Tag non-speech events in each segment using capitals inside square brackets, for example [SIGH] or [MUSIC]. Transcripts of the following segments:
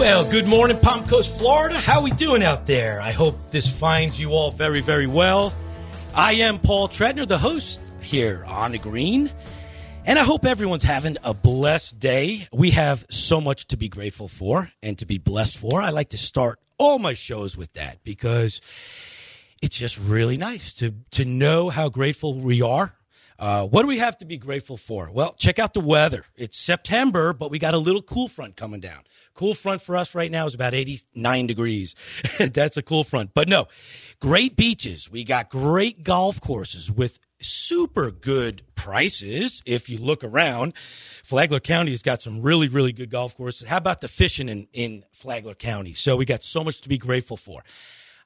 Well, good morning, Palm Coast, Florida. How we doing out there? I hope this finds you all very, very well. I am Paul Tretner, the host here on the green. And I hope everyone's having a blessed day. We have so much to be grateful for and to be blessed for. I like to start all my shows with that because it's just really nice to, to know how grateful we are. Uh, what do we have to be grateful for? Well, check out the weather. It's September, but we got a little cool front coming down. Cool front for us right now is about 89 degrees. [LAUGHS] That's a cool front. But no, great beaches. We got great golf courses with super good prices if you look around. Flagler County has got some really, really good golf courses. How about the fishing in, in Flagler County? So we got so much to be grateful for.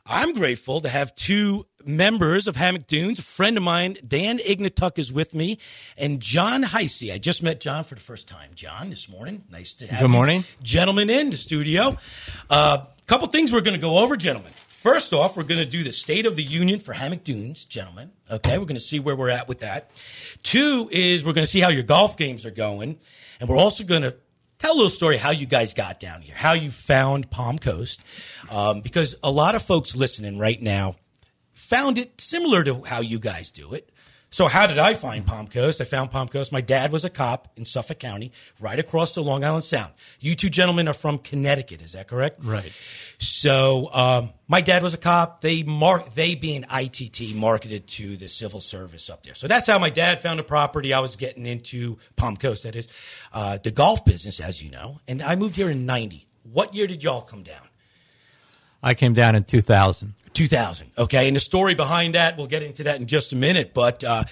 I'm grateful to have two members of Hammock Dunes. A friend of mine, Dan Ignatuck, is with me, and John Heisey. I just met John for the first time. John, this morning. Nice to have you. Good morning. gentlemen in the studio. A uh, couple things we're going to go over, gentlemen. First off, we're going to do the State of the Union for Hammock Dunes, gentlemen. Okay, we're going to see where we're at with that. Two is we're going to see how your golf games are going, and we're also going to tell a little story how you guys got down here, how you found Palm Coast, um, because a lot of folks listening right now found it similar to how you guys do it. So how did I find Palm Coast? I found Palm Coast. My dad was a cop in Suffolk County, right across the Long Island Sound. You two gentlemen are from Connecticut, is that correct? Right. So um, my dad was a cop. They mark they being ITT marketed to the civil service up there. So that's how my dad found a property. I was getting into Palm Coast, that is uh, the golf business, as you know. And I moved here in '90. What year did y'all come down? I came down in 2000. 2000. Okay. And the story behind that, we'll get into that in just a minute. But, uh,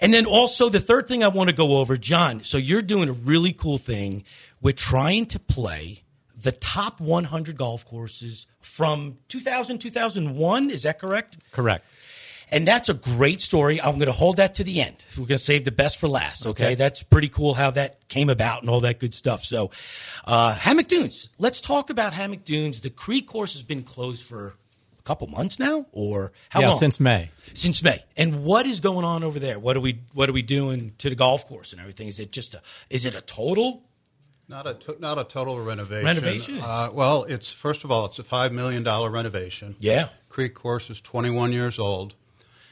and then also the third thing I want to go over, John. So you're doing a really cool thing with trying to play the top 100 golf courses from 2000, 2001. Is that correct? Correct. And that's a great story. I'm going to hold that to the end. We're going to save the best for last. Okay. Okay. That's pretty cool how that came about and all that good stuff. So, uh, Hammock Dunes. Let's talk about Hammock Dunes. The Creek course has been closed for a couple months now or how yeah, long? since May. since May. And what is going on over there? What are we what are we doing to the golf course and everything? Is it just a is it a total? Not a to- not a total renovation. Renovation? Uh, well, it's first of all, it's a five million dollar renovation. Yeah. Creek Course is twenty one years old,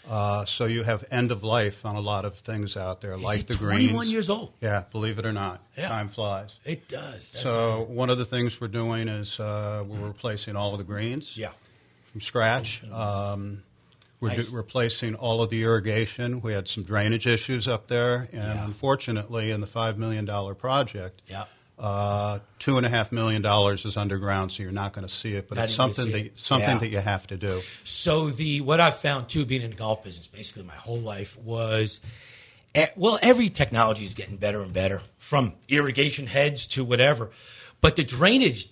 uh, so you have end of life on a lot of things out there, like it the 21 greens. years old? Yeah, believe it or not, Yeah. time flies. It does. That's so one of the things we're doing is uh, we're replacing all of the greens yeah. from scratch. Um, we're Nice. do- replacing all of the irrigation. We had some drainage issues up there, and Yeah. unfortunately, in the five million dollar project, Yeah. Uh, two and a half million dollars is underground, so you're not going to see it. But Not it's something that it. something Yeah. that you have to do. So the what I've found too, being in the golf business, basically my whole life was, eh, well, every technology is getting better and better, from irrigation heads to whatever, but the drainage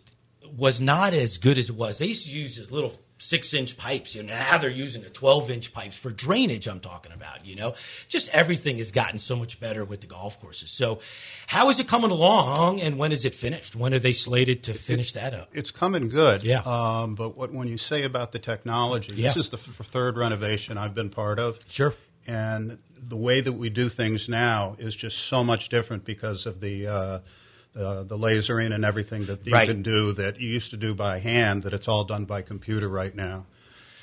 was not as good as it was. They used to use these little six inch pipes. You know, now they're using the twelve inch pipes for drainage. I'm talking about. You know, just everything has gotten so much better with the golf courses. So, how is it coming along, and when is it finished? When are they slated to finish that up? It's coming good. Yeah. Um, but what when you say about the technology, Yeah. this is the f- third renovation I've been part of. Sure. and the way that we do things now is just so much different because of the uh, the, the lasering and everything that you Right. can do that you used to do by hand. That it's all done by computer right now.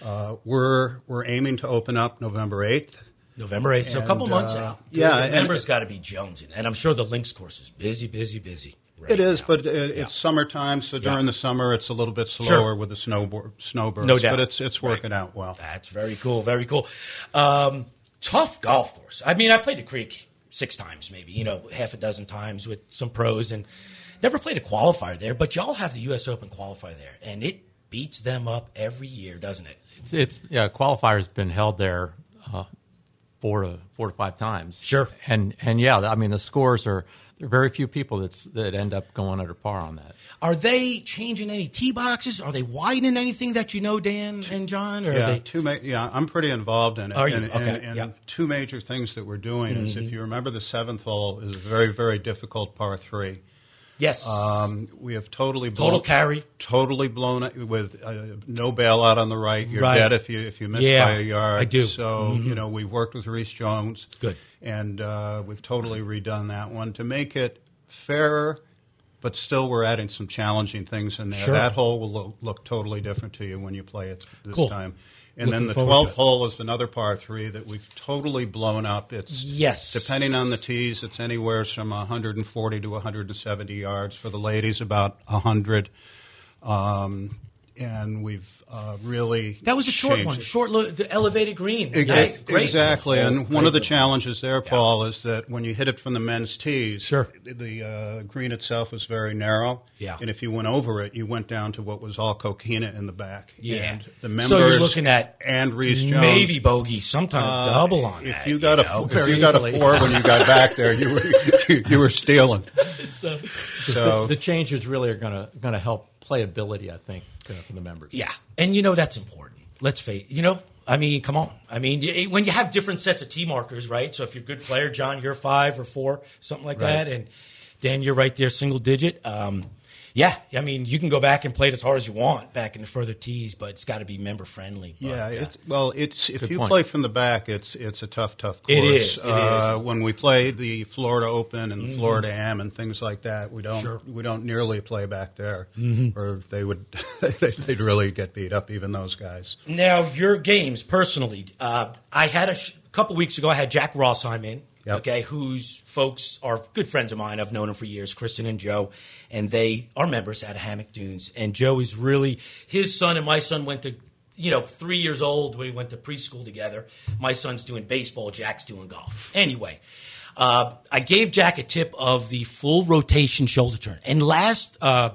Uh, we're we're aiming to open up November eighth. November 8th, so a couple months uh, out. yeah, members got to be jonesing, and I'm sure the links course is busy, busy, busy. right It is, now. but it, Yeah. it's summertime, so during Yeah. the summer it's a little bit slower Sure. with the snowboard, snowbirds. No doubt. but it's it's working out well. That's very cool, very cool. Um, tough golf course. I mean, I played the Creek six times, maybe you know, half a dozen times with some pros, and never played a qualifier there. But y'all have the U.S. Open qualifier there, and it beats them up every year, doesn't it? It's, it's yeah, qualifier's been held there uh, four to four to five times. Sure. And and yeah, I mean the scores are there are very few people that's that end up going under par on that. Are they changing any tee boxes? Are they widening anything that you know, Dan and John? Or are Yeah, they? two. Ma- yeah, I'm pretty involved in it. Are you? And, Okay, and, and yeah. two major things that we're doing is Mm-hmm. if you remember the seventh hole is a very very difficult par three. Yes. Um, we have totally blown, Total carry. totally blown it with uh, no bailout on the right. You're Right. dead if you if you miss Yeah, by a yard. I do. So you know we've worked with Rees Jones. Good. and uh, we've totally redone that one to make it fairer, but still we're adding some challenging things in there. Sure. That hole will look, look totally different to you when you play it this Cool. time. And Looking then the twelfth hole is another par three that we've totally blown up. It's Yes. depending on the tees, it's anywhere from 140 to 170 yards for the ladies, about 100. Um, and we've uh, really That was a short one, it. short, lo- the elevated green. Ex- Nice, great. Exactly, and one great of the challenges there, Paul, is that when you hit it from the men's tees, Sure. the, the uh, green itself was very narrow. Yeah. and if you went over it, you went down to what was all coquina in the back. Yeah. and the members. So you're looking at and Rees Jones. maybe bogey, sometimes Uh, double on if that. you got a know? if you got easily. a four when you got back there, you were [LAUGHS] you, you were stealing. [LAUGHS] So- So the changes really are going to going to help playability, I think, uh, for the members. Yeah, and you know that's important. Let's face, you know, I mean, come on. I mean, when you have different sets of tee markers, right? So if you're a good player, John, you're five or four, something like Right. that, and Dan, you're right there, single digit. Um, yeah, I mean, you can go back and play it as hard as you want back in the further tees, but it's got to be member friendly. But, Yeah, uh, it's, well, it's if you point. play from the back, it's it's a tough, tough course. It is, it uh, is. When we play the Florida Open and the Florida Am and things like that, we don't Sure. we don't nearly play back there, or they would [LAUGHS] they'd really get beat up. Even those guys. Now, your games personally, uh, I had a sh- couple weeks ago. I had Jack Rossheim in. Yep. Okay, whose folks are good friends of mine. I've known them for years, Kristen and Joe, and they are members at Hammock Dunes. And Joe is really his son and my son went to, you know, three years old. We went to preschool together. My son's doing baseball. Jack's doing golf. Anyway, uh, I gave Jack a tip of the full rotation shoulder turn. And last uh,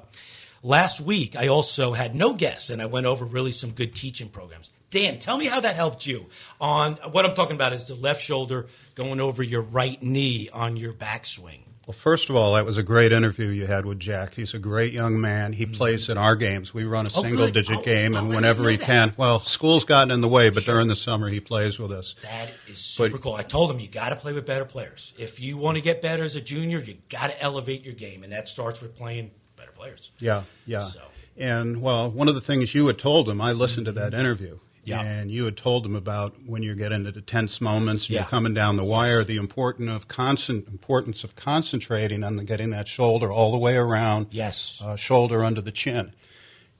last week, I also had no guests, and I went over really some good teaching programs. Dan, tell me how that helped you. On what I'm talking about is the left shoulder going over your right knee on your backswing. Well, first of all, that was a great interview you had with Jack. He's a great young man. He plays in our games. We run a Mm-hmm. Oh, single good. digit Oh, game, oh, and whenever he that. can, well, school's gotten in the way, but during the summer he plays with us. That is super But- cool. I told him you got to play with better players. If you want to get better as a junior, you got to elevate your game, and that starts with playing better players. Yeah, yeah. So- And well, one of the things you had told him, I listened to that interview. Yeah. And you had told them about when you're getting into tense moments, Yeah. you're coming down the wire, the important of constant importance of concentrating on the, getting that shoulder all the way around. Yes. Uh, shoulder under the chin.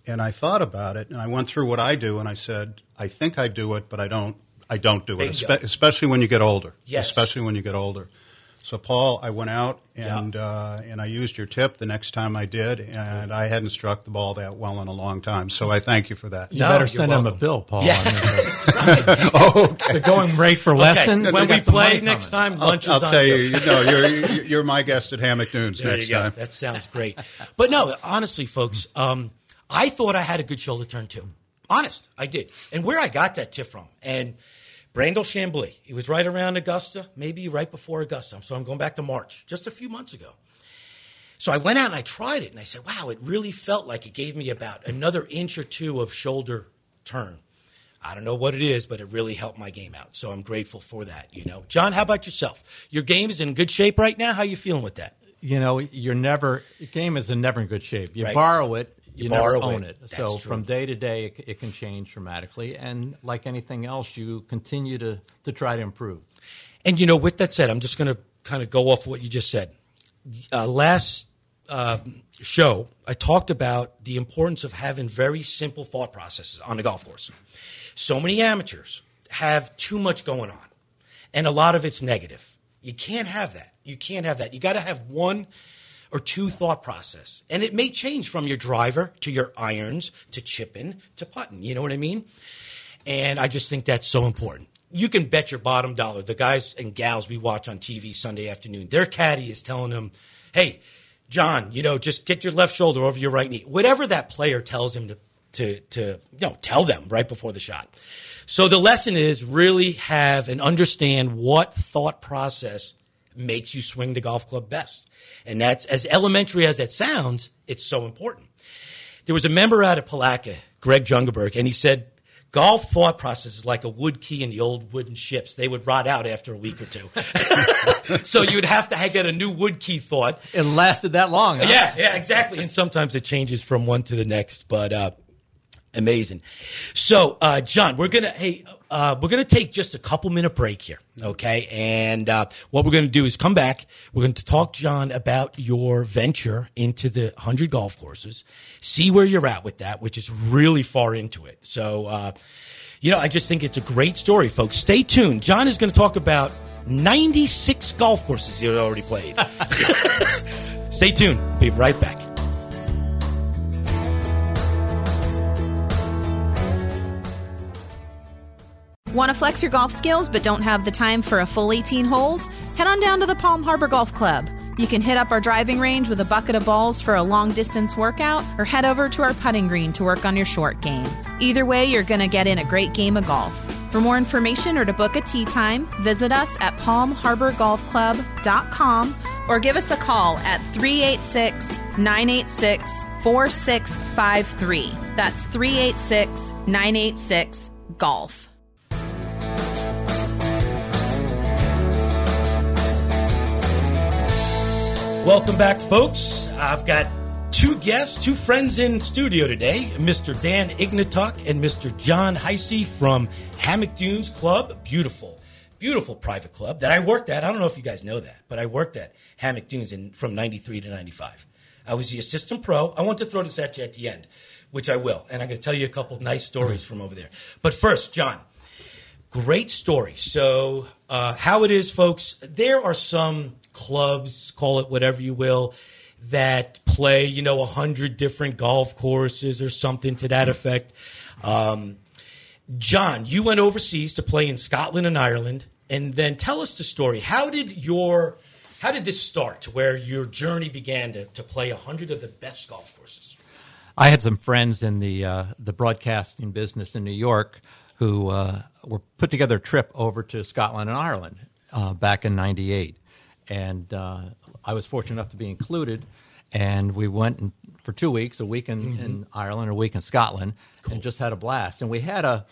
And I thought about it, and I went through what I do, and I said, I think I do it, but I don't. I don't do it, Bingo. espe- especially when you get older. Yes. Especially when you get older. So, Paul, I went out and uh, and I used your tip the next time I did, and I hadn't struck the ball that well in a long time. So I thank you for that. You No, better you're send him a bill, Paul. Yeah. I mean, [LAUGHS] the, [LAUGHS] the going rate for lessons. Okay, when we play next coming. time, I'll, lunch is I'll on tell you. you, you know, you're you're my guest at Hammock Dunes There next time. That sounds great. But no, honestly, folks, um, I thought I had a good shoulder turn too. Honest, I did. And where I got that tip from, and Brandel Chamblee, he was right around Augusta, maybe right before Augusta. So I'm going back to March, just a few months ago. So I went out and I tried it, and I said, wow, it really felt like it gave me about another inch or two of shoulder turn. I don't know what it is, but it really helped my game out. So I'm grateful for that. You know, John, how about yourself? Your game is in good shape right now. How you feeling with that? You know, you're never your game is in never in good shape. You Right. borrow it, you, You never own it. it. So true. from day to day, it, it can change dramatically. And like anything else, you continue to to try to improve. And you know, with that said, I'm just going to kind of go off what you just said. Uh, last uh, show, I talked about the importance of having very simple thought processes on the golf course. So many amateurs have too much going on, and a lot of it's negative. You can't have that. You can't have that. You got to have one or two thought process, and it may change from your driver to your irons to chipping to putting. You know what I mean? And I just think that's so important. You can bet your bottom dollar. The guys and gals we watch on TV Sunday afternoon, their caddy is telling them, hey, John, you know, just get your left shoulder over your right knee. Whatever that player tells him to, to, to you know, tell them right before the shot. So the lesson is really have and understand what thought process makes you swing the golf club best. And that's as elementary as that sounds, it's so important. There was a member out of Palatka, Greg Jungerberg, and he said, golf thought process is like a wood key in the old wooden ships. They would rot out after a week or two. [LAUGHS] so you'd have to get a new wood key thought. It lasted that long. huh? Yeah, yeah, exactly. And sometimes it changes from one to the next. But uh, Amazing. So, uh, John, we're gonna hey, uh, we're gonna take just a couple minute break here, okay? And uh, what we're gonna do is come back. We're going to talk, John, about your venture into the hundred golf courses. See where you're at with that, which is really far into it. So, uh, you know, I just think it's a great story, folks. Stay tuned. John is going to talk about 96 golf courses he's already played. [LAUGHS] [LAUGHS] Stay tuned. Be right back. Want to flex your golf skills but don't have the time for a full 18 holes? Head on down to the Palm Harbor Golf Club. You can hit up our driving range with a bucket of balls for a long distance workout or head over to our putting green to work on your short game. Either way, you're going to get in a great game of golf. For more information or to book a tee time, visit us at palmharborgolfclub.com or give us a call at 386 986 4653. That's 386 986 Golf. Welcome back, folks. I've got two guests, two friends in studio today Mr. Dan Ignatuk and Mr. John Heisey from Hammock Dunes Club. Beautiful, beautiful private club that I worked at. I don't know if you guys know that, but I worked at Hammock Dunes in, from 93 to 95. I was the assistant pro. I want to throw this at you at the end, which I will. And I'm going to tell you a couple nice stories from over there. But first, John, great story. So, uh, how it is, folks, there are some clubs, call it whatever you will, that play, you know, a hundred different golf courses or something to that effect. Um, John, you went overseas to play in Scotland and Ireland, and then tell us the story. How did your how did this start where your journey began to, to play a hundred of the best golf courses? I had some friends in the uh, the broadcasting business in New York who uh, were put together a trip over to Scotland and Ireland uh, back in '98 and uh, I was fortunate enough to be included. And we went for two weeks, a week in, mm-hmm. in Ireland, a week in Scotland, cool. and just had a blast. And we had a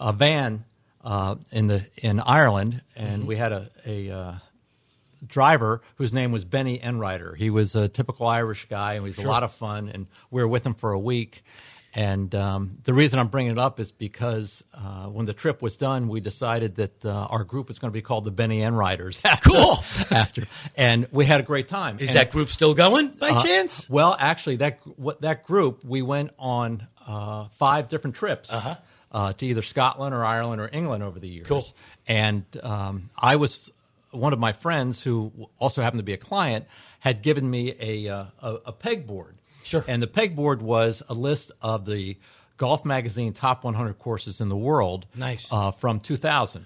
a van uh, in the in Ireland, and mm-hmm. we had a a uh, driver whose name was Benny Enrider. He was a typical Irish guy, and he was sure. a lot of fun. And we were with him for a week. And um, the reason I'm bringing it up is because uh, when the trip was done, we decided that uh, our group was going to be called the Benny Enriders. [LAUGHS] After, cool. After, and we had a great time. Is and, that group still going by uh, chance? Well, actually, that what, that group we went on uh, five different trips. Uh-huh. Uh, to either Scotland or Ireland or England over the years. Cool. And um, I was one of my friends who also happened to be a client had given me a, uh, a, a pegboard Sure. And the pegboard was a list of the Golf Magazine top 100 courses in the world. Nice. Uh, from 2000.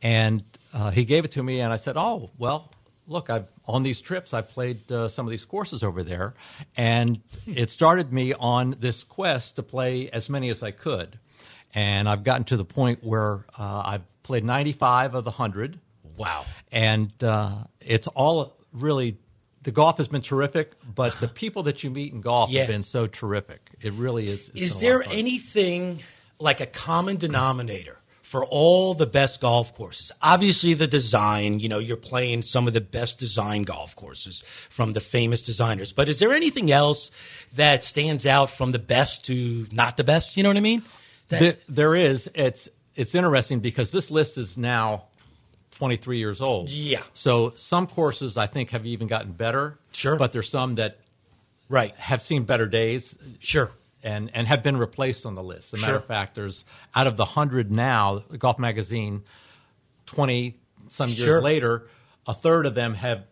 And uh, he gave it to me, and I said, "Oh, well, look, I've on these trips I've played uh, some of these courses over there, and it started me on this quest to play as many as I could, and I've gotten to the point where uh, I've played 95 of the hundred. Wow! And uh, it's all really the golf has been terrific, but the [LAUGHS] people that you meet in golf yeah. have been so terrific. It really is. Is there anything like a common denominator for all the best golf courses? Obviously, the design. You know, you're playing some of the best design golf courses from the famous designers. But is there anything else that stands out from the best to not the best? You know what I mean? That- there, there is. It's it's interesting because this list is now 23 years old. Yeah. So some courses I think have even gotten better. Sure. But there's some that right have seen better days. Sure. And and have been replaced on the list. As a sure. matter of fact, there's out of the hundred now, Golf Magazine, 20 some years sure. later, a third of them have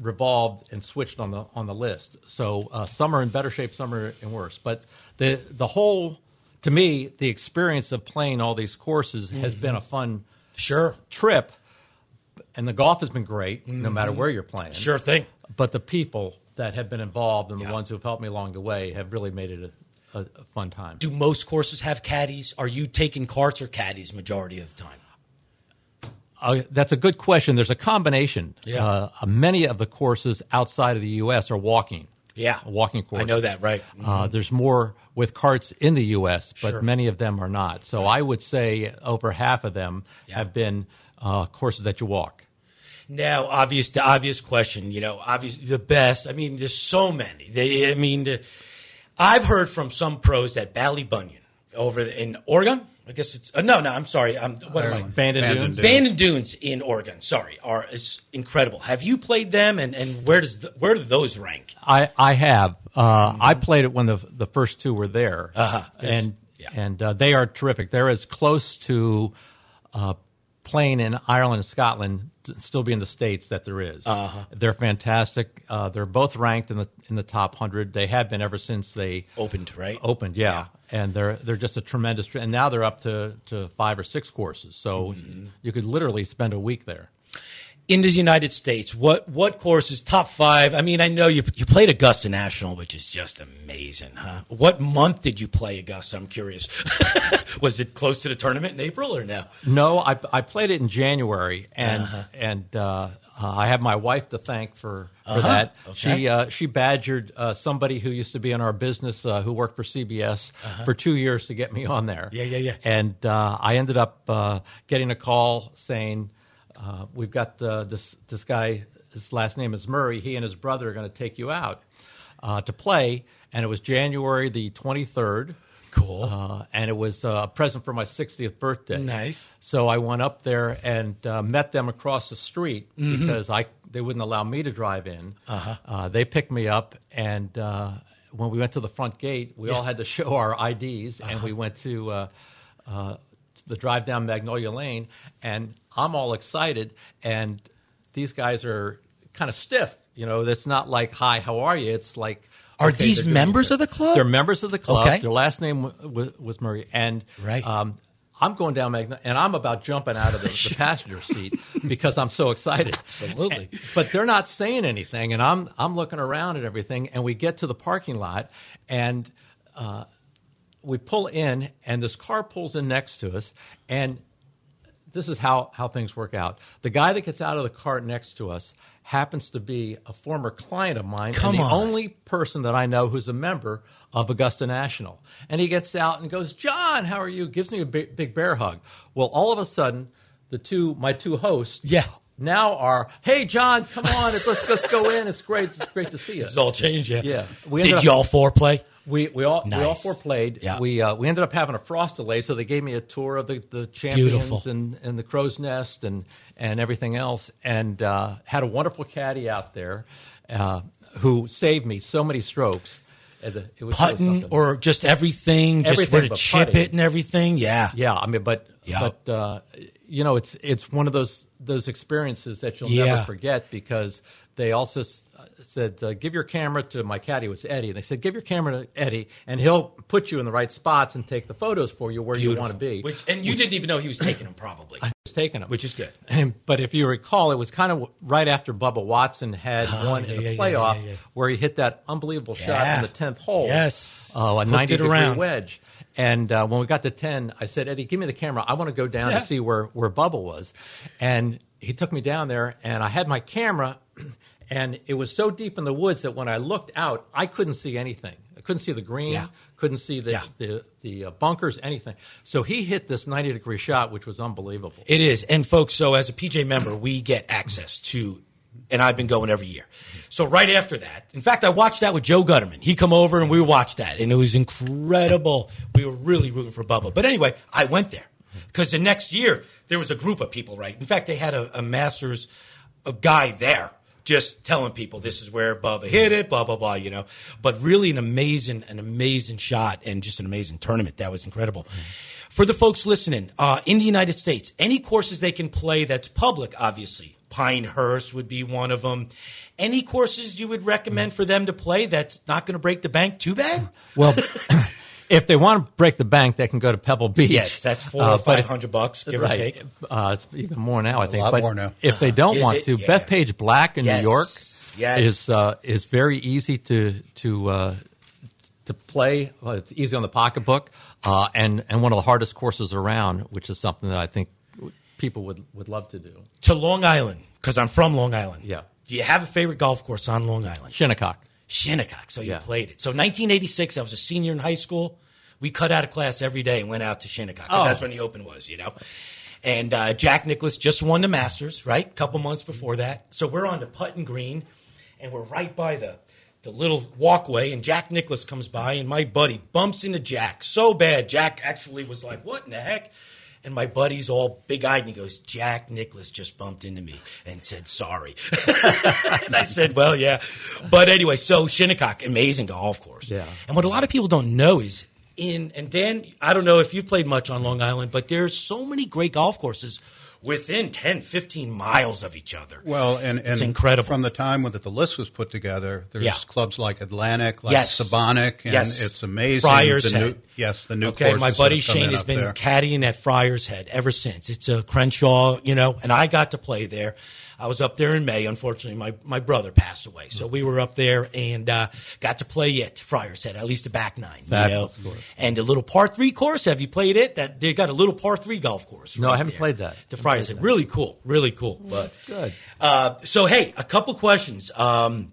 revolved and switched on the on the list. So uh, some are in better shape, some are in worse. But the the whole, to me, the experience of playing all these courses mm-hmm. has been a fun sure trip and the golf has been great, mm-hmm. no matter where you're playing. Sure thing. But the people that have been involved and yeah. the ones who have helped me along the way have really made it a, a, a, fun time. Do most courses have caddies? Are you taking carts or caddies majority of the time? Uh, that's a good question. There's a combination. Yeah. Uh, many of the courses outside of the U.S. are walking. Yeah, walking courses. I know that, right? Uh, mm-hmm. Uh, there's more with carts in the U.S., but sure. many of them are not. So right. I would say over half of them yeah. have been uh, courses that you walk. Now, obvious, the obvious question, you know, obvious, the best. I mean, there's so many. They, I mean, the, I've heard from some pros that Ballybunion over in Oregon. I guess it's uh, no, no. I'm sorry. I'm what am I? Ireland. Bandon Bandon Dunes. Dunes. Bandon Dunes in Oregon. Sorry, are is incredible. Have you played them, and, and where does the, where do those rank? I, I have. Uh, I played it when the the first two were there, Uh-huh. and Yeah. and uh, they are terrific. They're as close to uh, playing in Ireland and Scotland, still in the states that there is. Uh-huh. They're fantastic. Uh, they're both ranked in the in the top hundred. They have been ever since they Opened, right? opened. Yeah. And they're they're just a tremendous, and now they're up to, to five or six courses. So you could literally spend a week there. In the United States, what what courses top five? I mean, I know you you played Augusta National, which is just amazing, huh? What month did you play Augusta? I'm curious. [LAUGHS] Was it close to the tournament in April or no? No, I, I played it in January, and and uh, uh, I have my wife to thank for, for that. Okay. She uh, she badgered uh, somebody who used to be in our business uh, who worked for CBS for two years to get me on there. Yeah, yeah, yeah. And uh, I ended up uh, getting a call saying, uh, "We've got uh, this this guy. His last name is Murray. He and his brother are going to take you out uh, to play." And it was January the twenty third. Cool. Uh, and it was uh, a present for my 60th birthday. Nice. So I went up there and uh, met them across the street Mm-hmm. because I they wouldn't allow me to drive in. Uh-huh. they picked me up, and uh, when we went to the front gate, we all had to show our IDs, and Uh-huh. we went to. Uh, uh, the drive down Magnolia Lane, and I'm all excited, and these guys are kind of stiff. You know, it's not like "Hi, how are you?" It's like, Are okay, these members of the club? They're members of the club. Okay. Their last name was, was Murray, and Right. um, I'm going down Magnolia, and I'm about jumping out of the, the [LAUGHS] passenger seat because I'm so excited. Absolutely. And- but they're not saying anything, and I'm I'm looking around at everything, and we get to the parking lot, and uh, we pull in, and this car pulls in next to us, and this is how, how things work out. The guy that gets out of the car next to us happens to be a former client of mine Come and the on. only person that I know who's a member of Augusta National. And he gets out and goes, John, how are you? Gives me a big, big bear hug. Well, all of a sudden, the two my two hosts Yeah. now are, hey John, come on, let's let's go in. It's great. It's great to see you. This is all changed, yeah. Yeah. We ended Did up- y'all four play? We we all we all Nice. four played. Yeah. We uh, we ended up having a frost delay, so they gave me a tour of the, the champions Beautiful. and, and the crow's nest and and everything else, and uh, had a wonderful caddy out there uh, who saved me so many strokes. It was Putting or just everything, just Everything where to chip putting. it and everything? Yeah. yeah, I mean, but Yeah. but uh, you know, it's it's one of those those experiences that you'll Yeah. never forget because they also said, uh, "Give your camera to my caddy." It was Eddie. And they said, "Give your camera to Eddie, and he'll put you in the right spots and take the photos for you where you want to be." Which, and you didn't even know he was taking them, probably, [LAUGHS] was taking them. which is good. [LAUGHS] but if you recall, it was kind of right after Bubba Watson had won Oh, yeah, in the yeah, yeah, playoff yeah, yeah. where he hit that unbelievable shot in the tenth hole. Yes. uh, a Hooked ninety degree around. wedge. And uh, when we got to ten, I said, Eddie, give me the camera. I want to go down to see where where Bubba was. And he took me down there, and I had my camera. And it was so deep in the woods that when I looked out, I couldn't see anything. I couldn't see the green, Yeah. couldn't see the Yeah. the, the uh, bunkers, anything. So he hit this ninety degree shot, which was unbelievable. It is. And folks, so as a PGA member, we get access to, and I've been going every year. So right after that, in fact, I watched that with Joe Gutterman. He come over and we watched that, and it was incredible. We were really rooting for Bubba. But anyway, I went there because the next year there was a group of people. Right. In fact, they had a, a Masters a guy there. Just telling people this is where Bubba hit it, blah blah blah, you know. But really, an amazing, an amazing shot, and just an amazing tournament. That was incredible. For the folks listening, uh, in the United States, any courses they can play that's public, obviously. Pinehurst would be one of them. Any courses you would recommend for them to play that's not going to break the bank too bad? Well, [LAUGHS] if they want to break the bank, they can go to Pebble Beach. Yes, that's four Uh, or five hundred bucks, give or take. Uh, it's even more now, I think. lot but more now. If they don't want it? to, Yeah. Bethpage Black in Yes. New York Yes. is uh, is very easy to to uh, to play. Well, it's easy on the pocketbook, uh, and and one of the hardest courses around, which is something that I think people would would love to do. To Long Island, because I'm from Long Island. Yeah. Do you have a favorite golf course on Long Island? Shinnecock. Shinnecock. So you Yeah. played it. So 1986, I was a senior in high school. We cut out of class every day and went out to Shinnecock 'cause Oh. that's when the Open was, you know. And uh, Jack Nicklaus just won the Masters, right? A couple months before that. So we're on the putting green, and we're right by the the little walkway, and Jack Nicklaus comes by, and my buddy bumps into Jack so bad. Jack actually was like, "What in the heck?" And my buddy's all big eyed and he goes, Jack Nicklaus just bumped into me and said sorry. [LAUGHS] and I said, Well, yeah. But anyway, so Shinnecock, amazing golf course. Yeah. And what a lot of people don't know is in and Dan, I don't know if you've played much on Long Island, but there's so many great golf courses within 10, 15 miles of each other. Well, and, and It's incredible. From the time that the list was put together, there's Yeah. clubs like Atlantic, like Yes. Sebonack, and Yes. it's amazing. Friars the new, Head. yes, the new Okay, my buddy that have come Shane has been there. caddying at Friars Head ever since. It's a Crenshaw, you know, and I got to play there. I was up there in May. Unfortunately, my, my brother passed away, so we were up there and uh, got to play it, Friars Head, at least the back nine. Fabulous you know? course. And a little par three course. Have you played it? That they got a little par three golf course. No, right I haven't there. played that. The Friars Head, really cool, really cool. but that's good. Uh, so hey, a couple questions. Um,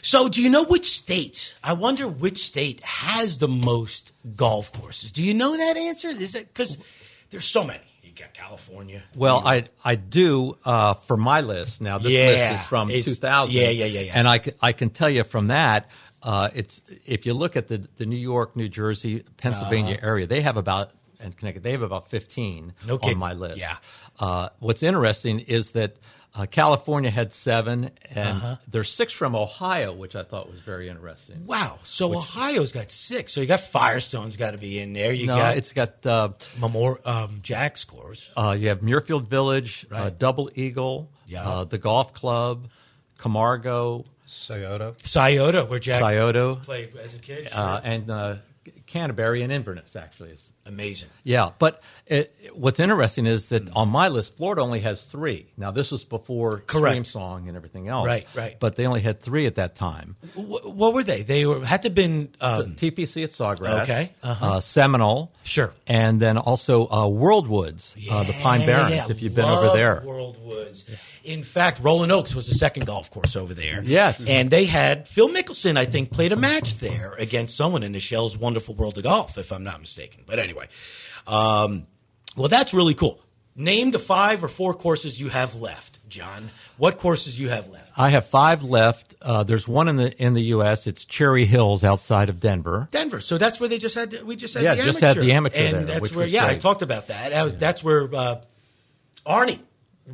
so, do you know which state? I wonder which state has the most golf courses. Do you know that answer? Is it because there's so many? California. Well, I I do uh, for my list. Now this Yeah, list is from 2000. yeah, yeah, yeah, yeah. And I, I can tell you from that, uh, it's if you look at the the New York, New Jersey, Pennsylvania area, they have about and Connecticut, they have about 15 No on my list. Yeah. Uh, what's interesting is that. Uh, California had seven, and Uh-huh. there's six from Ohio, which I thought was very interesting. Wow. So Ohio's got six. So you got Firestone's got to be in there. You no, got it's got uh, Memor- um, Jack scores. Uh, you have Muirfield Village, uh, Double Eagle, Yeah. uh, the Golf Club, Camargo, Scioto. Scioto, where Jack Scioto, played as a kid. uh, Sure. and uh, Canterbury and Inverness, actually. Is, Amazing. yeah, but it, what's interesting is Mm. that on my list, Florida only has three. Now, this was before Correct. Streamsong and everything else. Right, right. But they only had three at that time. Wh- what were they? They were had to have been um, TPC at Sawgrass. Okay, uh-huh. uh Seminole. Sure. And then also uh, World Woods, uh, the Pine Barrens, yeah, if you've been over there. World Woods. In fact, Rolling Oaks was the second golf course over there. Yes. And they had Phil Mickelson, I think, played a match there against someone in Michelle's Wonderful World of Golf, if I'm not mistaken. But anyway, um, well, that's really cool. Name the five or four courses you have left, John. What courses you have left? I have five left. Uh, there's one in the in the U.S. It's Cherry Hills outside of Denver. Denver. So that's where they just had. We just had Yeah, the just amateur. had the amateur and there, that's where. Yeah, I talked about that. That was- That's where uh, Arnie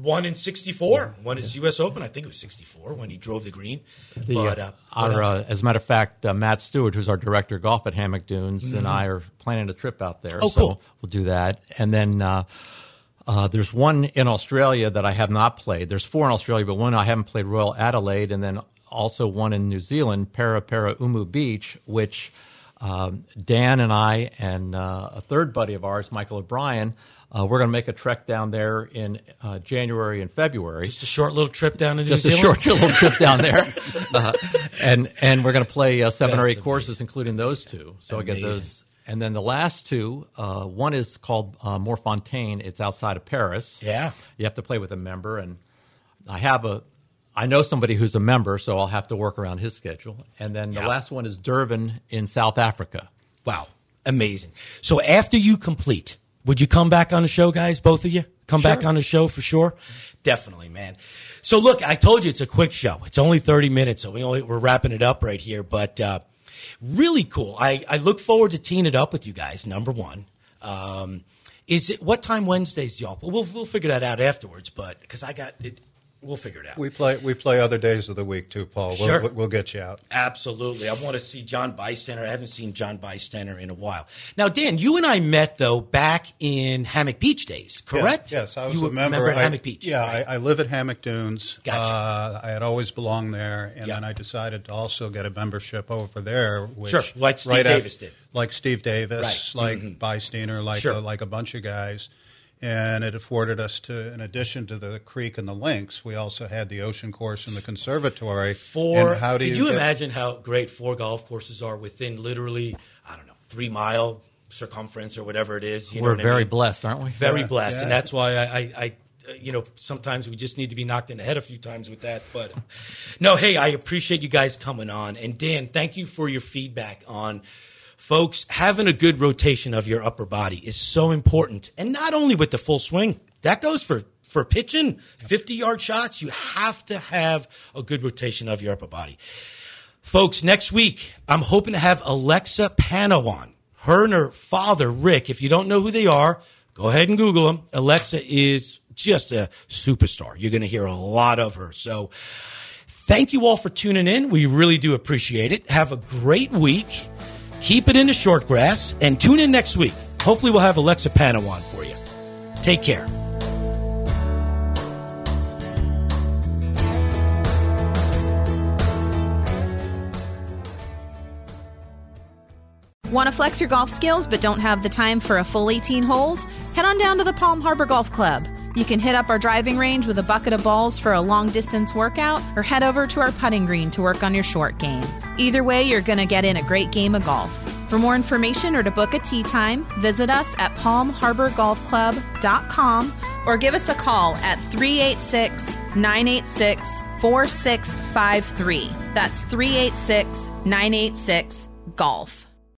won in '64. Won his U.S. Open. I think it was '64 when he drove the green. The, but uh, uh, our, uh, as a matter of fact, uh, Matt Stewart, who's our director of golf at Hammock Dunes, and I are planning a trip out there. Mm-hmm. Oh, so cool. we'll do that. And then uh, uh, there's one in Australia that I have not played. There's four in Australia, but one I haven't played, Royal Adelaide, and then also one in New Zealand, Paraparaumu Beach, which um, Dan and I and uh, a third buddy of ours, Michael O'Brien, uh, we're going to make a trek down there in uh, January and February just a short little trip down to New just a short little trip [LAUGHS] down there, uh, and and we're going to play uh, seven or That's eight courses, including those two. So I get those, and then the last two. Uh, one is called uh, Morfontaine. It's outside of Paris. Yeah. you have to play with a member, and I have a. I know somebody who's a member, so I'll have to work around his schedule. And then Yeah. the last one is Durban in South Africa. Wow, amazing. So after you complete, would you come back on the show, guys? Both of you come back on the show for sure. Definitely, man. So look, I told you it's a quick show. It's only thirty minutes, so we only, we're wrapping it up right here. But uh, really cool. I, I look forward to teeing it up with you guys. Number one. Um, is it what time Wednesdays, y'all? We'll we'll figure that out afterwards. But because I got it, we'll figure it out. We play we play other days of the week too, Paul. Sure. We'll, we'll get you out. Absolutely. I want to see John Bystander. I haven't seen John Bystander in a while. Now, Dan, you and I met, though, back in Hammock Beach days, correct? Yeah, yes, I was you a member. Remember at I- Hammock Beach? Yeah, right? I, I live at Hammock Dunes. Gotcha. Uh, I had always belonged there, and Yeah. then I decided to also get a membership over there. Which, Sure, like Steve right Davis did. Like Steve Davis, Right. like Bystander, like Sure. uh, like a bunch of guys. And it afforded us to, in addition to the creek and the links, we also had the ocean course and the conservatory. Four. And how do could you you get- imagine how great four golf courses are within literally, I don't know, three mile circumference or whatever it is? You We're what I very mean? blessed, aren't we? Very Yeah, blessed, yeah. and that's why I, I, I, uh, you know, sometimes we just need to be knocked in the head a few times with that. But [LAUGHS] no, hey, I appreciate you guys coming on, and Dan, thank you for your feedback on. Folks, having a good rotation of your upper body is so important, and not only with the full swing. That goes for for pitching, fifty yard shots. You have to have a good rotation of your upper body. Folks, next week, I'm hoping to have Alexa Pano on. Her and her father, Rick. If you don't know who they are, go ahead and Google them. Alexa is just a superstar. You're going to hear a lot of her. So thank you all for tuning in. We really do appreciate it. Have a great week. Keep it in the short grass and tune in next week. Hopefully, we'll have Alexa Pano on for you. Take care. Want to flex your golf skills but don't have the time for a full 18 holes? Head on down to the Palm Harbor Golf Club. You can hit up our driving range with a bucket of balls for a long distance workout or head over to our putting green to work on your short game. Either way, you're going to get in a great game of golf. For more information or to book a tee time, visit us at palmharborgolfclub.com or give us a call at 386 986 4653. That's 386 986 Golf.